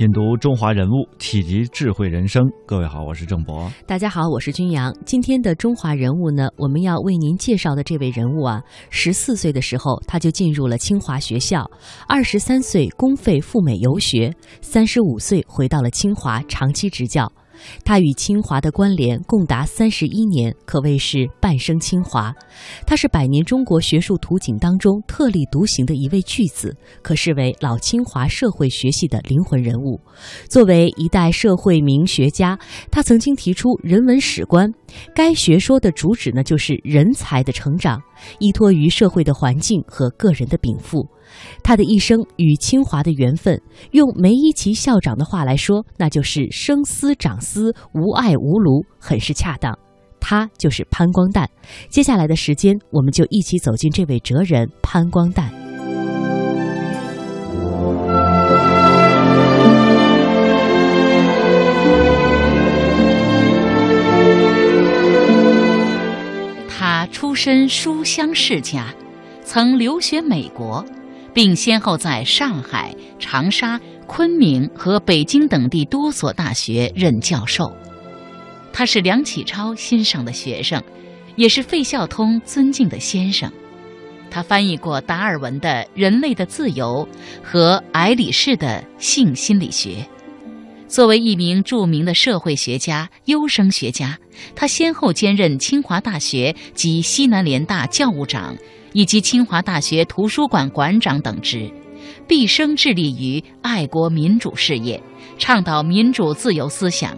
品读中华人物，启迪智慧人生。各位好，我是郑博。大家好，我是君阳。今天的中华人物呢，我们要为您介绍的这位人物啊，十四岁的时候他就进入了清华学校，二十三岁公费赴美游学，三十五岁回到了清华长期执教。他与清华的关联共达三十一年，可谓是半生清华。他是百年中国学术图景当中特立独行的一位巨子，可视为老清华社会学系的灵魂人物。作为一代社会名学家，他曾经提出人文史观，该学说的主旨呢就是人才的成长，依托于社会的环境和个人的禀赋。他的一生与清华的缘分，用梅贻琦校长的话来说，那就是生丝长丝，无爱无庐，很是恰当。他就是潘光旦。接下来的时间，我们就一起走进这位哲人潘光旦。他出身书香世家，曾留学美国。并先后在上海、长沙、昆明和北京等地多所大学任教授。他是梁启超欣赏的学生，也是费孝通尊敬的先生。他翻译过达尔文的《人类的自由》和埃里士的《性心理学》。作为一名著名的社会学家、优生学家，他先后兼任清华大学及西南联大教务长。以及清华大学图书馆馆长等职，毕生致力于爱国民主事业，倡导民主自由思想。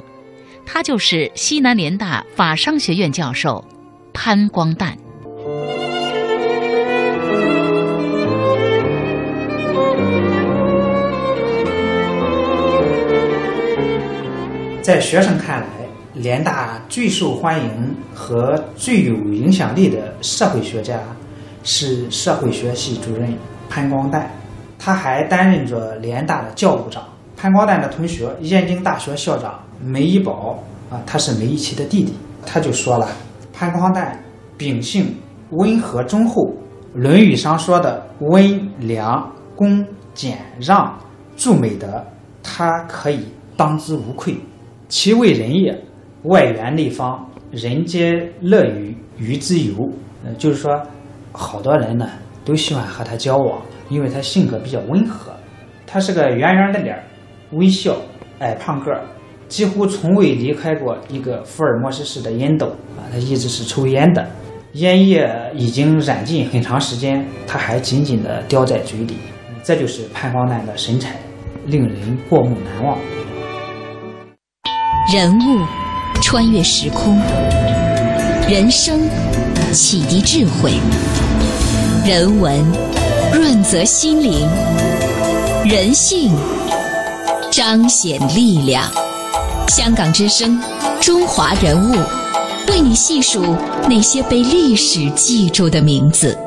他就是西南联大法商学院教授潘光旦。在学生看来，联大最受欢迎和最有影响力的社会学家。是社会学系主任潘光旦，他还担任着联大的教务长。潘光旦的同学，燕京大学校长梅一宝啊，他是梅贻琦的弟弟，他就说了：潘光旦秉性温和忠厚，《论语》上说的温良恭俭让助美德，他可以当之无愧。其为人也，外圆内方，人皆乐于与之游。呃，就是说。好多人呢都喜欢和他交往，因为他性格比较温和。他是个圆圆的脸，微笑，矮胖个儿，几乎从未离开过一个福尔摩斯式的烟斗啊！他一直是抽烟的，烟叶已经染尽很长时间，他还紧紧地叼在嘴里。这就是潘光旦的神采，令人过目难忘。人物穿越时空，人生。启迪智慧，人文润泽心灵，人性彰显力量。香港之声，中华人物，为你细数那些被历史记住的名字。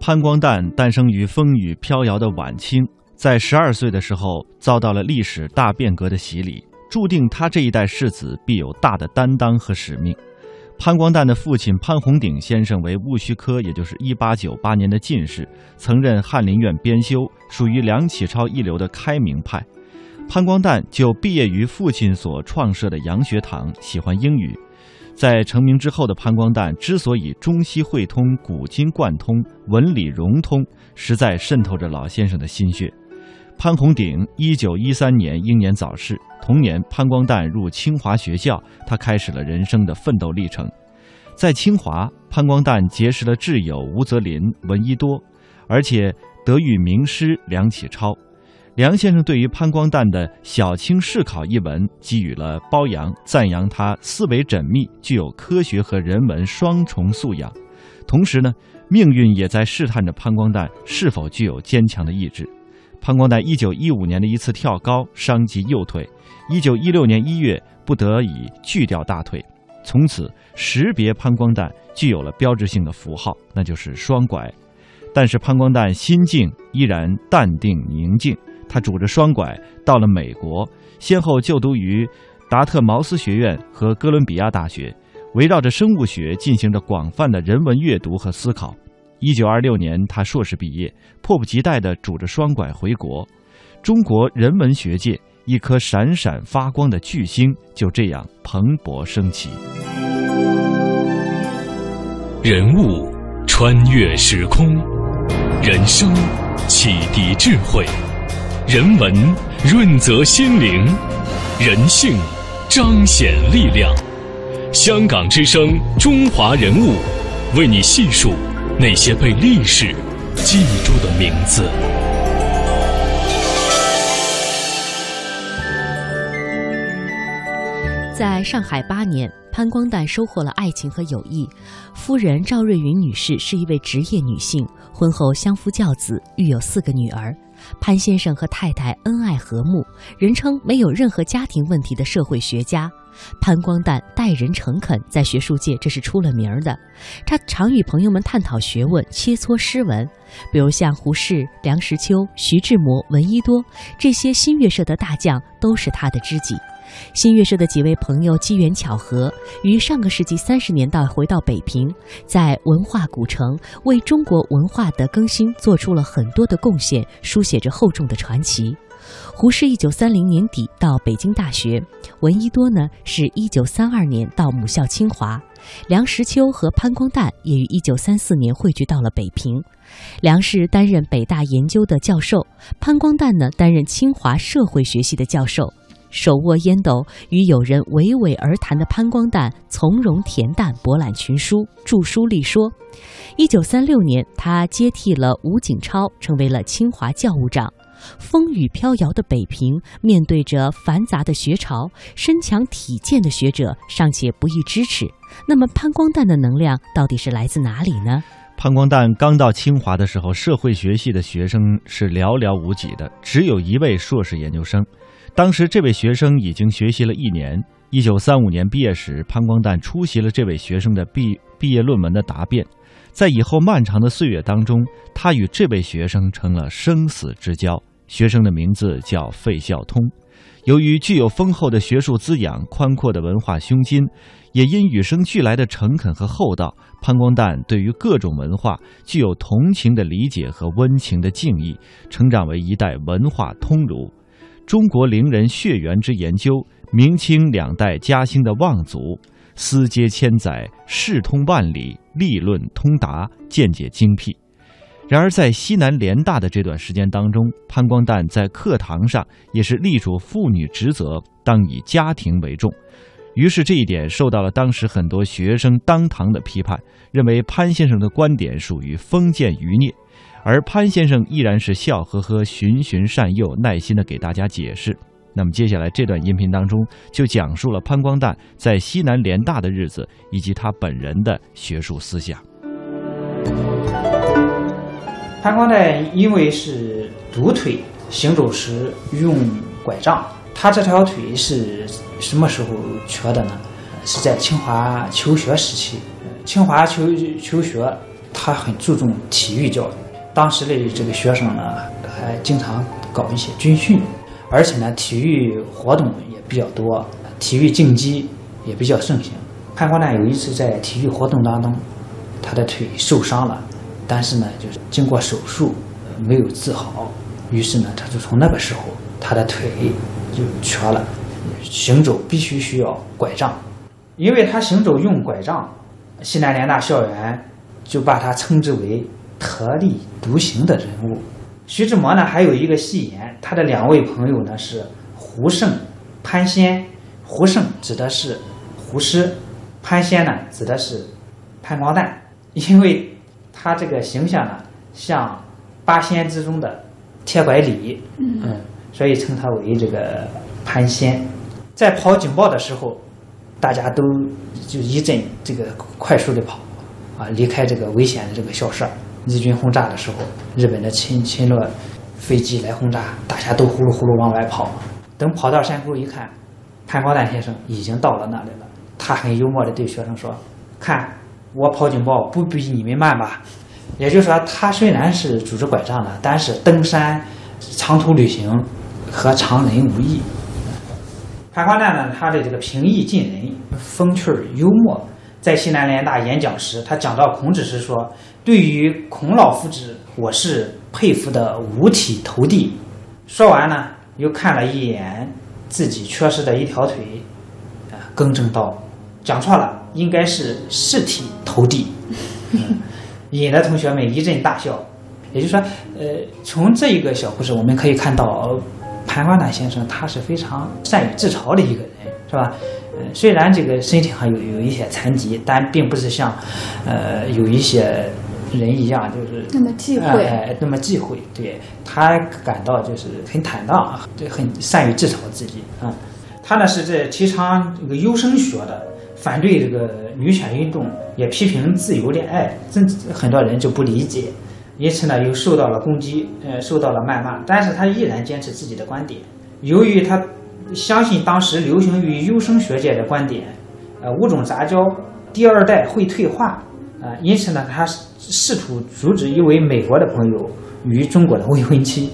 潘光旦诞生于风雨飘摇的晚清，在十二岁的时候遭到了历史大变革的洗礼。注定他这一代世子必有大的担当和使命。潘光旦的父亲潘洪鼎先生为戊戌科，也就是一八九八年的进士，曾任翰林院编修，属于梁启超一流的开明派。潘光旦就毕业于父亲所创设的洋学堂，喜欢英语。在成名之后的潘光旦之所以中西汇通、古今贯通、文理融通，实在渗透着老先生的心血。潘洪鼎一九一三年英年早逝。同年，潘光旦入清华学校，他开始了人生的奋斗历程。在清华，潘光旦结识了挚友吴泽林、闻一多，而且得遇名师梁启超。梁先生对于潘光旦的《小清试考》一文给予了褒扬，赞扬他思维缜密，具有科学和人文双重素养。同时呢，命运也在试探着潘光旦是否具有坚强的意志。潘光旦一九一五年的一次跳高伤及右腿，一九一六年一月不得已锯掉大腿，从此识别潘光旦具有了标志性的符号，那就是双拐。但是潘光旦心境依然淡定宁静，他拄着双拐到了美国，先后就读于达特茅斯学院和哥伦比亚大学，围绕着生物学进行着广泛的人文阅读和思考。一九二六年，他硕士毕业，迫不及待地拄着双拐回国。中国人文学界一颗闪闪发光的巨星就这样蓬勃升起。人物穿越时空，人生启迪智慧，人文润泽心灵，人性彰显力量。香港之声，中华人物，为你细数。那些被历史记住的名字。在上海八年，潘光旦收获了爱情和友谊。夫人赵瑞云女士是一位职业女性，婚后相夫教子，育有四个女儿。潘先生和太太恩爱和睦，人称没有任何家庭问题的社会学家。潘光旦待人诚恳，在学术界这是出了名的。他常与朋友们探讨学问，切磋诗文，比如像胡适、梁实秋、徐志摩、闻一多这些新月社的大将，都是他的知己。新月社的几位朋友机缘巧合，于上个世纪三十年代回到北平，在文化古城为中国文化的更新做出了很多的贡献，书写着厚重的传奇。胡适一九三零年底到北京大学，闻一多呢是一九三二年到母校清华，梁实秋和潘光旦也于一九三四年汇聚到了北平。梁氏担任北大研究的教授，潘光旦呢担任清华社会学系的教授。手握烟斗与友人娓娓而谈的潘光旦，从容恬淡，博览群书，著书立说。一九三六年，他接替了吴景超，成为了清华教务长。风雨飘摇的北平，面对着繁杂的学潮，身强体健的学者尚且不易支持。那么，潘光旦的能量到底是来自哪里呢？潘光旦刚到清华的时候，社会学系的学生是寥寥无几的，只有一位硕士研究生。当时，这位学生已经学习了一年。一九三五年毕业时，潘光旦出席了这位学生的毕毕业论文的答辩。在以后漫长的岁月当中，他与这位学生成了生死之交。学生的名字叫费孝通。由于具有丰厚的学术滋养、宽阔的文化胸襟，也因与生俱来的诚恳和厚道，潘光旦对于各种文化具有同情的理解和温情的敬意，成长为一代文化通儒。中国伶人血缘之研究，明清两代嘉兴的望族，思接千载，事通万里，立论通达，见解精辟。然而，在西南联大的这段时间当中，潘光旦在课堂上也是力主妇女职责，当以家庭为重。于是，这一点受到了当时很多学生当堂的批判，认为潘先生的观点属于封建余孽。而潘先生依然是笑呵呵、循循善诱、耐心地给大家解释。那么接下来这段音频当中，就讲述了潘光旦在西南联大的日子，以及他本人的学术思想。潘光旦因为是独腿行走时用拐杖，他这条腿是什么时候瘸的呢？是在清华求学时期。清华求求学，他很注重体育教育。当时的这个学生呢，还经常搞一些军训，而且呢，体育活动也比较多，体育竞技也比较盛行。潘光旦有一次在体育活动当中，他的腿受伤了，但是呢，就是经过手术没有治好，于是呢，他就从那个时候，他的腿就瘸了，行走必须需要拐杖，因为他行走用拐杖，西南联大校园就把他称之为。特立独行的人物，徐志摩呢还有一个戏言，他的两位朋友呢是胡胜、潘先。胡胜指的是胡适，潘先呢指的是潘光旦，因为他这个形象呢像八仙之中的铁拐李，嗯，所以称他为这个潘仙。在跑警报的时候，大家都就一阵这个快速的跑。啊离开这个危险的这个校舍。日军轰炸的时候，日本的侵侵略飞机来轰炸，大家都呼噜呼噜往外跑。等跑到山沟一看，潘光旦先生已经到了那里了。他很幽默地对学生说：“看我跑警报不比你们慢吧？”也就是说，他虽然是拄着拐杖的，但是登山、长途旅行和常人无异。潘光旦呢，他的这个平易近人、风趣幽默。在西南联大演讲时，他讲到孔子时说：“对于孔老夫子，我是佩服的五体投地。”说完呢，又看了一眼自己缺失的一条腿，啊，更正道：“讲错了，应该是四体投地。”引得同学们一阵大笑。也就是说，呃，从这一个小故事，我们可以看到潘光旦先生他是非常善于自嘲的一个人，是吧？虽然这个身体上有有一些残疾，但并不是像，呃，有一些人一样，就是那么忌讳，哎，那么忌讳。对他感到就是很坦荡，对，很善于自嘲自己啊。他呢是在提倡这个优生学的，反对这个女权运动，也批评自由恋爱，这很多人就不理解，因此呢又受到了攻击，呃，受到了谩骂。但是他依然坚持自己的观点，由于他。相信当时流行于优生学界的观点，呃，物种杂交第二代会退化，啊，因此呢，他试图阻止一位美国的朋友与中国的未婚妻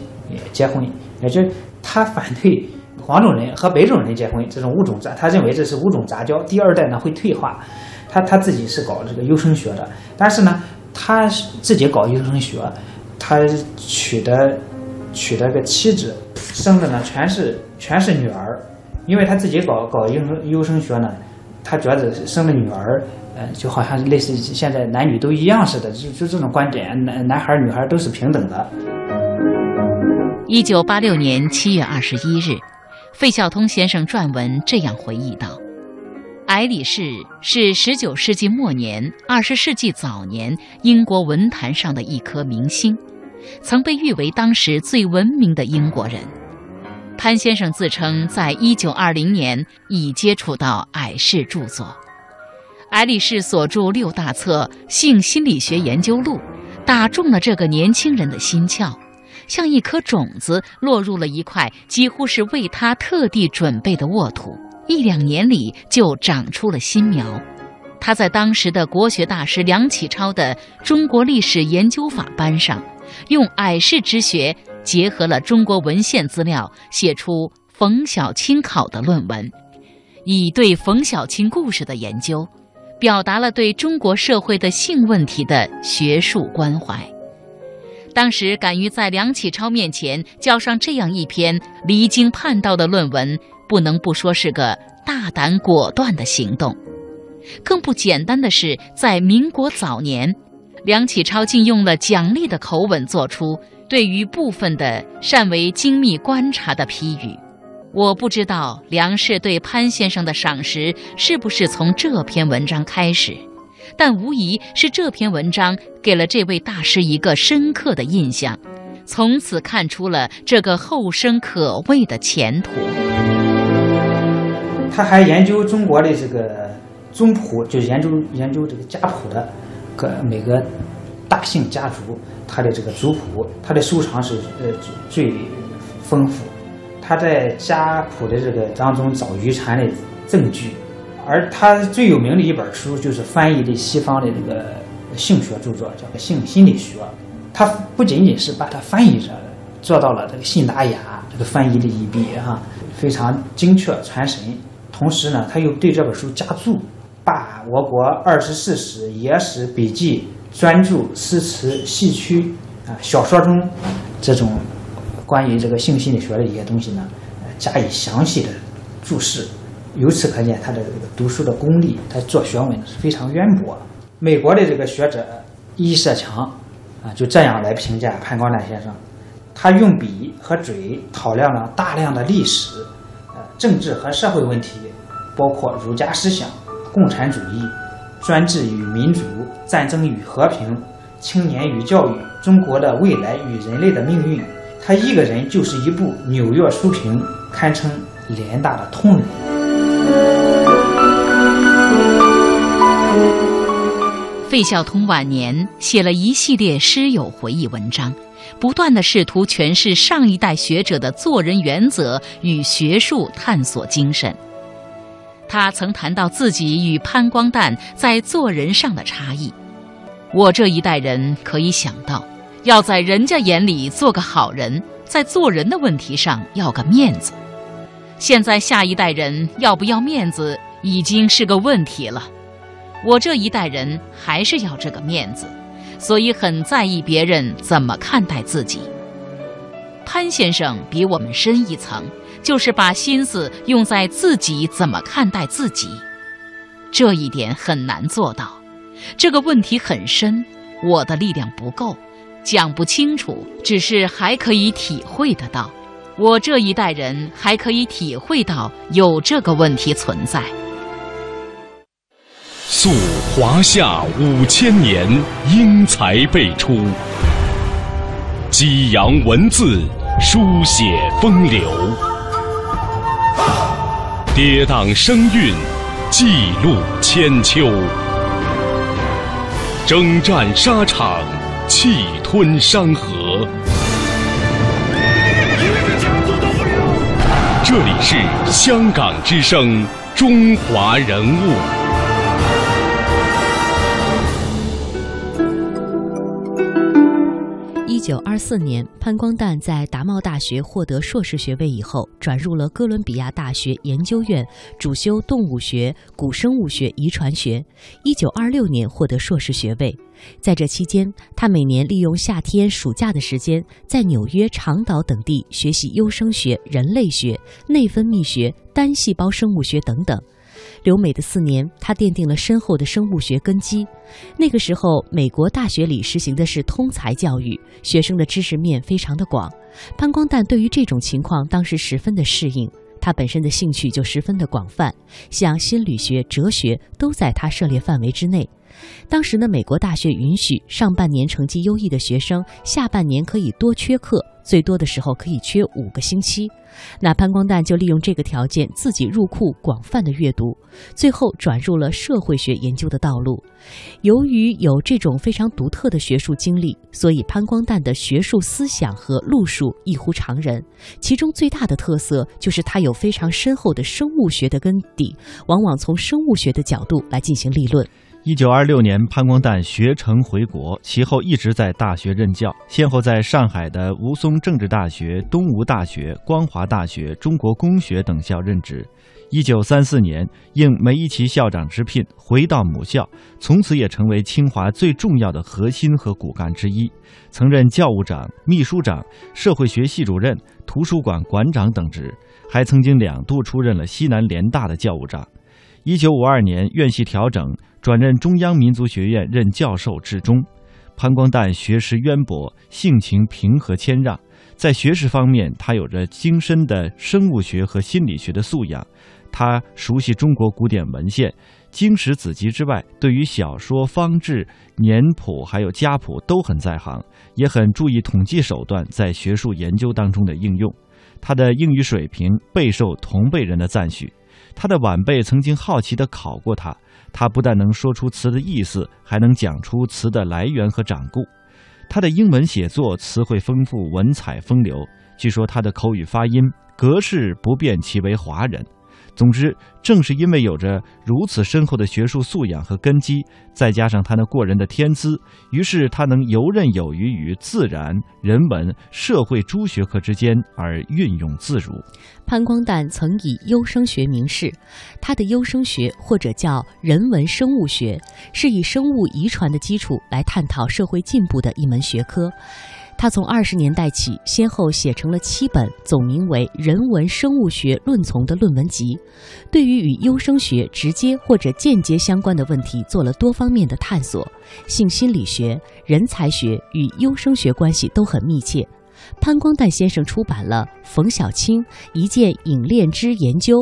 结婚，也就他反对黄种人和白种人结婚这种物种杂，他认为这是物种杂交，第二代呢会退化，他他自己是搞这个优生学的，但是呢，他自己搞优生学，他娶的娶了个妻子，生的呢全是。全是女儿，因为他自己搞搞优生优生学呢，他觉得生了女儿，呃，就好像类似现在男女都一样似的，就就这种观点，男男孩女孩都是平等的。一九八六年七月二十一日，费孝通先生撰文这样回忆道：“埃里士是十九世纪末年、二十世纪早年英国文坛上的一颗明星，曾被誉为当时最文明的英国人。”潘先生自称，在一九二零年已接触到矮氏著作，埃里士所著六大册《性心理学研究录》，打中了这个年轻人的心窍，像一颗种子落入了一块几乎是为他特地准备的沃土，一两年里就长出了新苗。他在当时的国学大师梁启超的《中国历史研究法》班上，用矮氏之学。结合了中国文献资料，写出冯小青考的论文，以对冯小青故事的研究，表达了对中国社会的性问题的学术关怀。当时敢于在梁启超面前交上这样一篇离经叛道的论文，不能不说是个大胆果断的行动。更不简单的是，在民国早年，梁启超竟用了奖励的口吻做出。对于部分的善为精密观察的批语，我不知道梁氏对潘先生的赏识是不是从这篇文章开始，但无疑是这篇文章给了这位大师一个深刻的印象，从此看出了这个后生可畏的前途。他还研究中国的这个宗谱，就研究研究这个家谱的各每个大姓家族。他的这个族谱，他的收藏是呃最丰富。他在家谱的这个当中找遗传的证据，而他最有名的一本书就是翻译的西方的这个性学著作，叫《性心理学》。他不仅仅是把它翻译着，做到了这个信达雅这个翻译的一笔哈，非常精确传神。同时呢，他又对这本书加注，把我国二十四史、野史笔记。专著诗词戏曲啊小说中这种关于这个性心理学的一些东西呢，加以详细的注释。由此可见，他的这个读书的功力，他做学问是非常渊博。美国的这个学者伊舍强啊，就这样来评价潘光旦先生：他用笔和嘴讨论了大量的历史、呃政治和社会问题，包括儒家思想、共产主义。专制与民主，战争与和平，青年与教育，中国的未来与人类的命运。他一个人就是一部《纽约书评》，堪称联大的通人。费孝通晚年写了一系列师友回忆文章，不断的试图诠释上一代学者的做人原则与学术探索精神。他曾谈到自己与潘光旦在做人上的差异。我这一代人可以想到，要在人家眼里做个好人，在做人的问题上要个面子。现在下一代人要不要面子已经是个问题了。我这一代人还是要这个面子，所以很在意别人怎么看待自己。潘先生比我们深一层，就是把心思用在自己怎么看待自己，这一点很难做到。这个问题很深，我的力量不够，讲不清楚，只是还可以体会得到。我这一代人还可以体会到有这个问题存在。溯华夏五千年，英才辈出。激扬文字，书写风流；跌宕声韵，记录千秋；征战沙场，气吞山河。这里是香港之声，中华人物。九二四年，潘光旦在达茂大学获得硕士学位以后，转入了哥伦比亚大学研究院，主修动物学、古生物学、遗传学。一九二六年获得硕士学位。在这期间，他每年利用夏天、暑假的时间，在纽约、长岛等地学习优生学、人类学、内分泌学、单细胞生物学等等。留美的四年，他奠定了深厚的生物学根基。那个时候，美国大学里实行的是通才教育，学生的知识面非常的广。潘光旦对于这种情况当时十分的适应，他本身的兴趣就十分的广泛，像心理学、哲学都在他涉猎范围之内。当时呢，美国大学允许上半年成绩优异的学生，下半年可以多缺课，最多的时候可以缺五个星期。那潘光旦就利用这个条件，自己入库广泛的阅读，最后转入了社会学研究的道路。由于有这种非常独特的学术经历，所以潘光旦的学术思想和路数异乎常人。其中最大的特色就是他有非常深厚的生物学的根底，往往从生物学的角度来进行立论。一九二六年，潘光旦学成回国，其后一直在大学任教，先后在上海的吴淞政治大学、东吴大学、光华大学、中国工学等校任职。一九三四年，应梅贻琦校长之聘，回到母校，从此也成为清华最重要的核心和骨干之一，曾任教务长、秘书长、社会学系主任、图书馆馆长等职，还曾经两度出任了西南联大的教务长。一九五二年，院系调整。转任中央民族学院任教授至终，潘光旦学识渊博，性情平和谦让。在学识方面，他有着精深的生物学和心理学的素养。他熟悉中国古典文献，经史子集之外，对于小说、方志、年谱还有家谱都很在行，也很注意统计手段在学术研究当中的应用。他的英语水平备受同辈人的赞许。他的晚辈曾经好奇地考过他。他不但能说出词的意思，还能讲出词的来源和掌故。他的英文写作词汇丰富，文采风流。据说他的口语发音格式不变，其为华人。总之，正是因为有着如此深厚的学术素养和根基，再加上他那过人的天资，于是他能游刃有余于自然、人文、社会诸学科之间而运用自如。潘光旦曾以优生学名士，他的优生学或者叫人文生物学，是以生物遗传的基础来探讨社会进步的一门学科。他从二十年代起，先后写成了七本总名为《人文生物学论丛》的论文集，对于与优生学直接或者间接相关的问题做了多方面的探索。性心理学、人才学与优生学关系都很密切。潘光旦先生出版了《冯小青一件隐恋之研究》，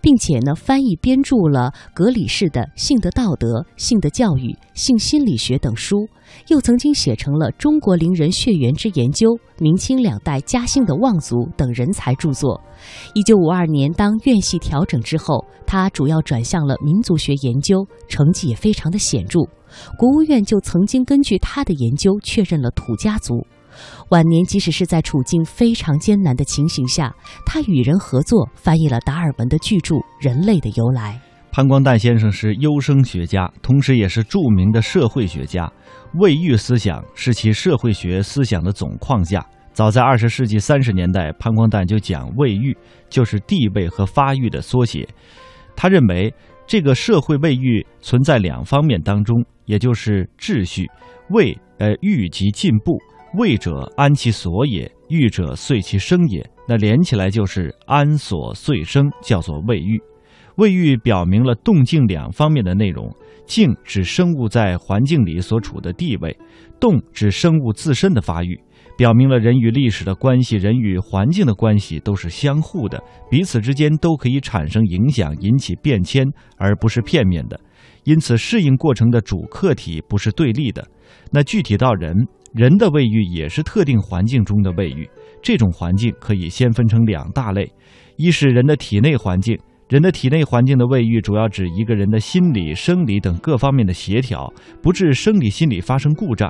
并且呢翻译编著了格里士的《性的道德》《性的教育》《性心理学》等书，又曾经写成了《中国伶人血缘之研究》《明清两代嘉兴的望族》等人才著作。一九五二年，当院系调整之后，他主要转向了民族学研究，成绩也非常的显著。国务院就曾经根据他的研究确认了土家族。晚年，即使是在处境非常艰难的情形下，他与人合作，翻译了达尔文的巨著《人类的由来》。潘光旦先生是优生学家，同时也是著名的社会学家。卫育思想是其社会学思想的总框架。早在二十世纪三十年代，潘光旦就讲卫育就是地位和发育的缩写。他认为，这个社会卫育存在两方面当中，也就是秩序，卫呃育及进步。卫者安其所也，欲者遂其生也。那连起来就是安所遂生，叫做卫育。卫育表明了动静两方面的内容。静指生物在环境里所处的地位，动指生物自身的发育，表明了人与历史的关系，人与环境的关系都是相互的，彼此之间都可以产生影响，引起变迁，而不是片面的。因此，适应过程的主客体不是对立的。那具体到人。人的卫浴也是特定环境中的卫浴，这种环境可以先分成两大类：一是人的体内环境，人的体内环境的卫浴主要指一个人的心理、生理等各方面的协调，不致生理、心理发生故障；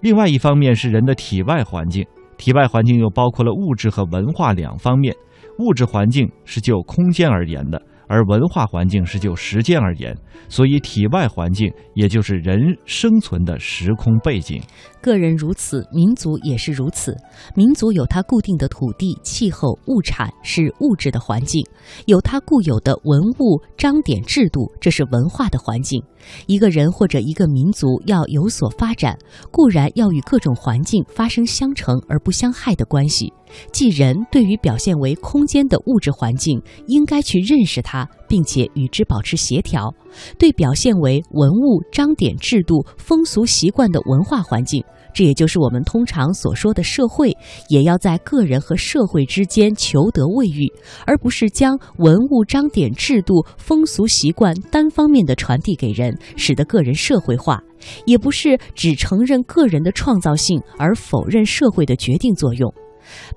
另外一方面是人的体外环境，体外环境又包括了物质和文化两方面，物质环境是就空间而言的。而文化环境是就时间而言，所以体外环境也就是人生存的时空背景。个人如此，民族也是如此。民族有它固定的土地、气候、物产，是物质的环境；有它固有的文物、章典、制度，这是文化的环境。一个人或者一个民族要有所发展，固然要与各种环境发生相成而不相害的关系。即人对于表现为空间的物质环境，应该去认识它，并且与之保持协调；对表现为文物、章典、制度、风俗习惯的文化环境。这也就是我们通常所说的社会，也要在个人和社会之间求得位育，而不是将文物、章典、制度、风俗习惯单方面的传递给人，使得个人社会化；也不是只承认个人的创造性而否认社会的决定作用。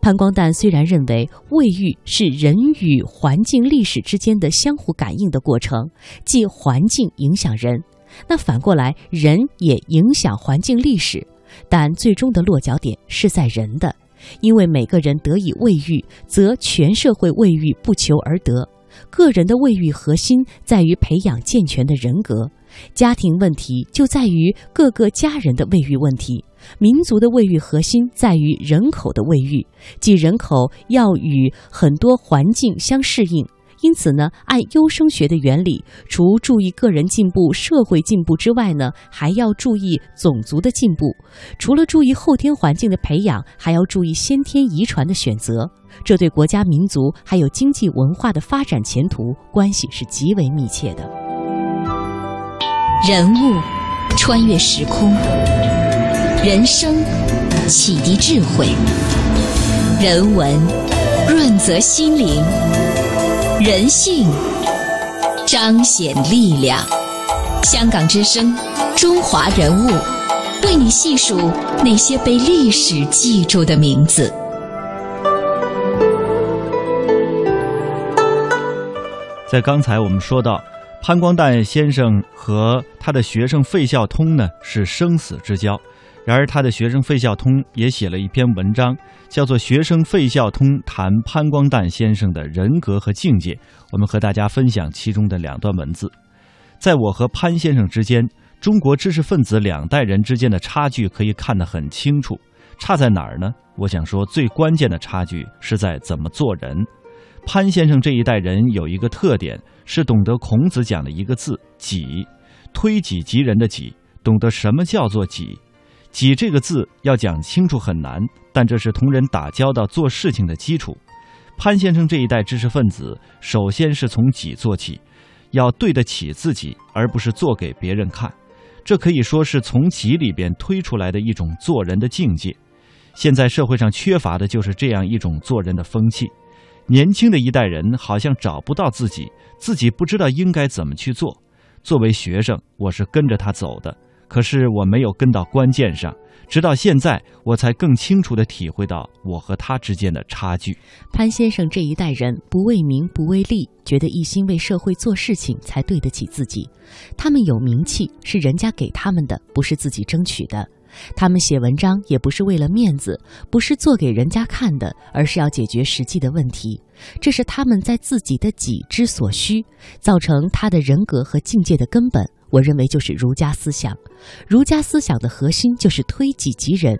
潘光旦虽然认为位育是人与环境、历史之间的相互感应的过程，即环境影响人，那反过来人也影响环境、历史。但最终的落脚点是在人的，因为每个人得以卫育，则全社会卫育不求而得。个人的卫育核心在于培养健全的人格，家庭问题就在于各个家人的卫育问题，民族的卫育核心在于人口的卫育，即人口要与很多环境相适应。因此呢，按优生学的原理，除注意个人进步、社会进步之外呢，还要注意种族的进步。除了注意后天环境的培养，还要注意先天遗传的选择。这对国家民族还有经济文化的发展前途关系是极为密切的。人物穿越时空，人生启迪智慧，人文润泽心灵。人性彰显力量。香港之声，中华人物，为你细数那些被历史记住的名字。在刚才我们说到，潘光旦先生和他的学生费孝通呢是生死之交。然而，他的学生费孝通也写了一篇文章，叫做《学生费孝通谈潘光旦先生的人格和境界》。我们和大家分享其中的两段文字。在我和潘先生之间，中国知识分子两代人之间的差距可以看得很清楚。差在哪儿呢？我想说，最关键的差距是在怎么做人。潘先生这一代人有一个特点，是懂得孔子讲的一个字“己”，推己及人的“己”，懂得什么叫做“己”。己这个字要讲清楚很难，但这是同人打交道、做事情的基础。潘先生这一代知识分子，首先是从己做起，要对得起自己，而不是做给别人看。这可以说是从己里边推出来的一种做人的境界。现在社会上缺乏的就是这样一种做人的风气。年轻的一代人好像找不到自己，自己不知道应该怎么去做。作为学生，我是跟着他走的。可是我没有跟到关键上。直到现在，我才更清楚地体会到我和他之间的差距。潘先生这一代人不为名不为利，觉得一心为社会做事情才对得起自己。他们有名气是人家给他们的，不是自己争取的。他们写文章也不是为了面子，不是做给人家看的，而是要解决实际的问题。这是他们在自己的己之所需，造成他的人格和境界的根本。我认为就是儒家思想，儒家思想的核心就是推己及人。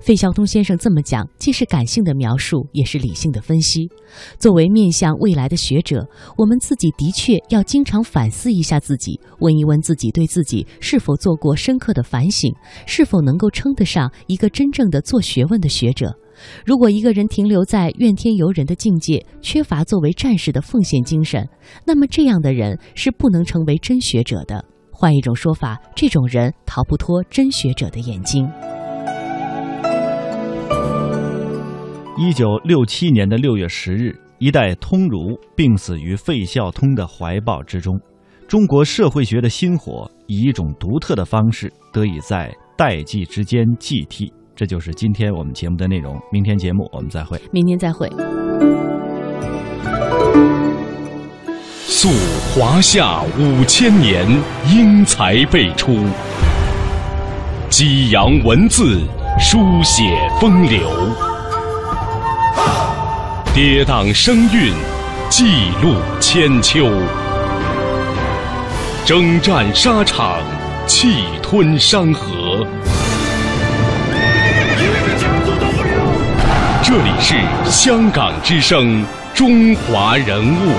费孝通先生这么讲，既是感性的描述，也是理性的分析。作为面向未来的学者，我们自己的确要经常反思一下自己，问一问自己对自己是否做过深刻的反省，是否能够称得上一个真正的做学问的学者。如果一个人停留在怨天尤人的境界，缺乏作为战士的奉献精神，那么这样的人是不能成为真学者的。换一种说法，这种人逃不脱真学者的眼睛。一九六七年的六月十日，一代通儒病死于费孝通的怀抱之中。中国社会学的薪火以一种独特的方式得以在代际之间继替。这就是今天我们节目的内容。明天节目我们再会。明天再会。溯华夏五千年，英才辈出；激扬文字，书写风流；跌宕声韵，记录千秋；征战沙场，气吞山河。这里是香港之声，中华人物。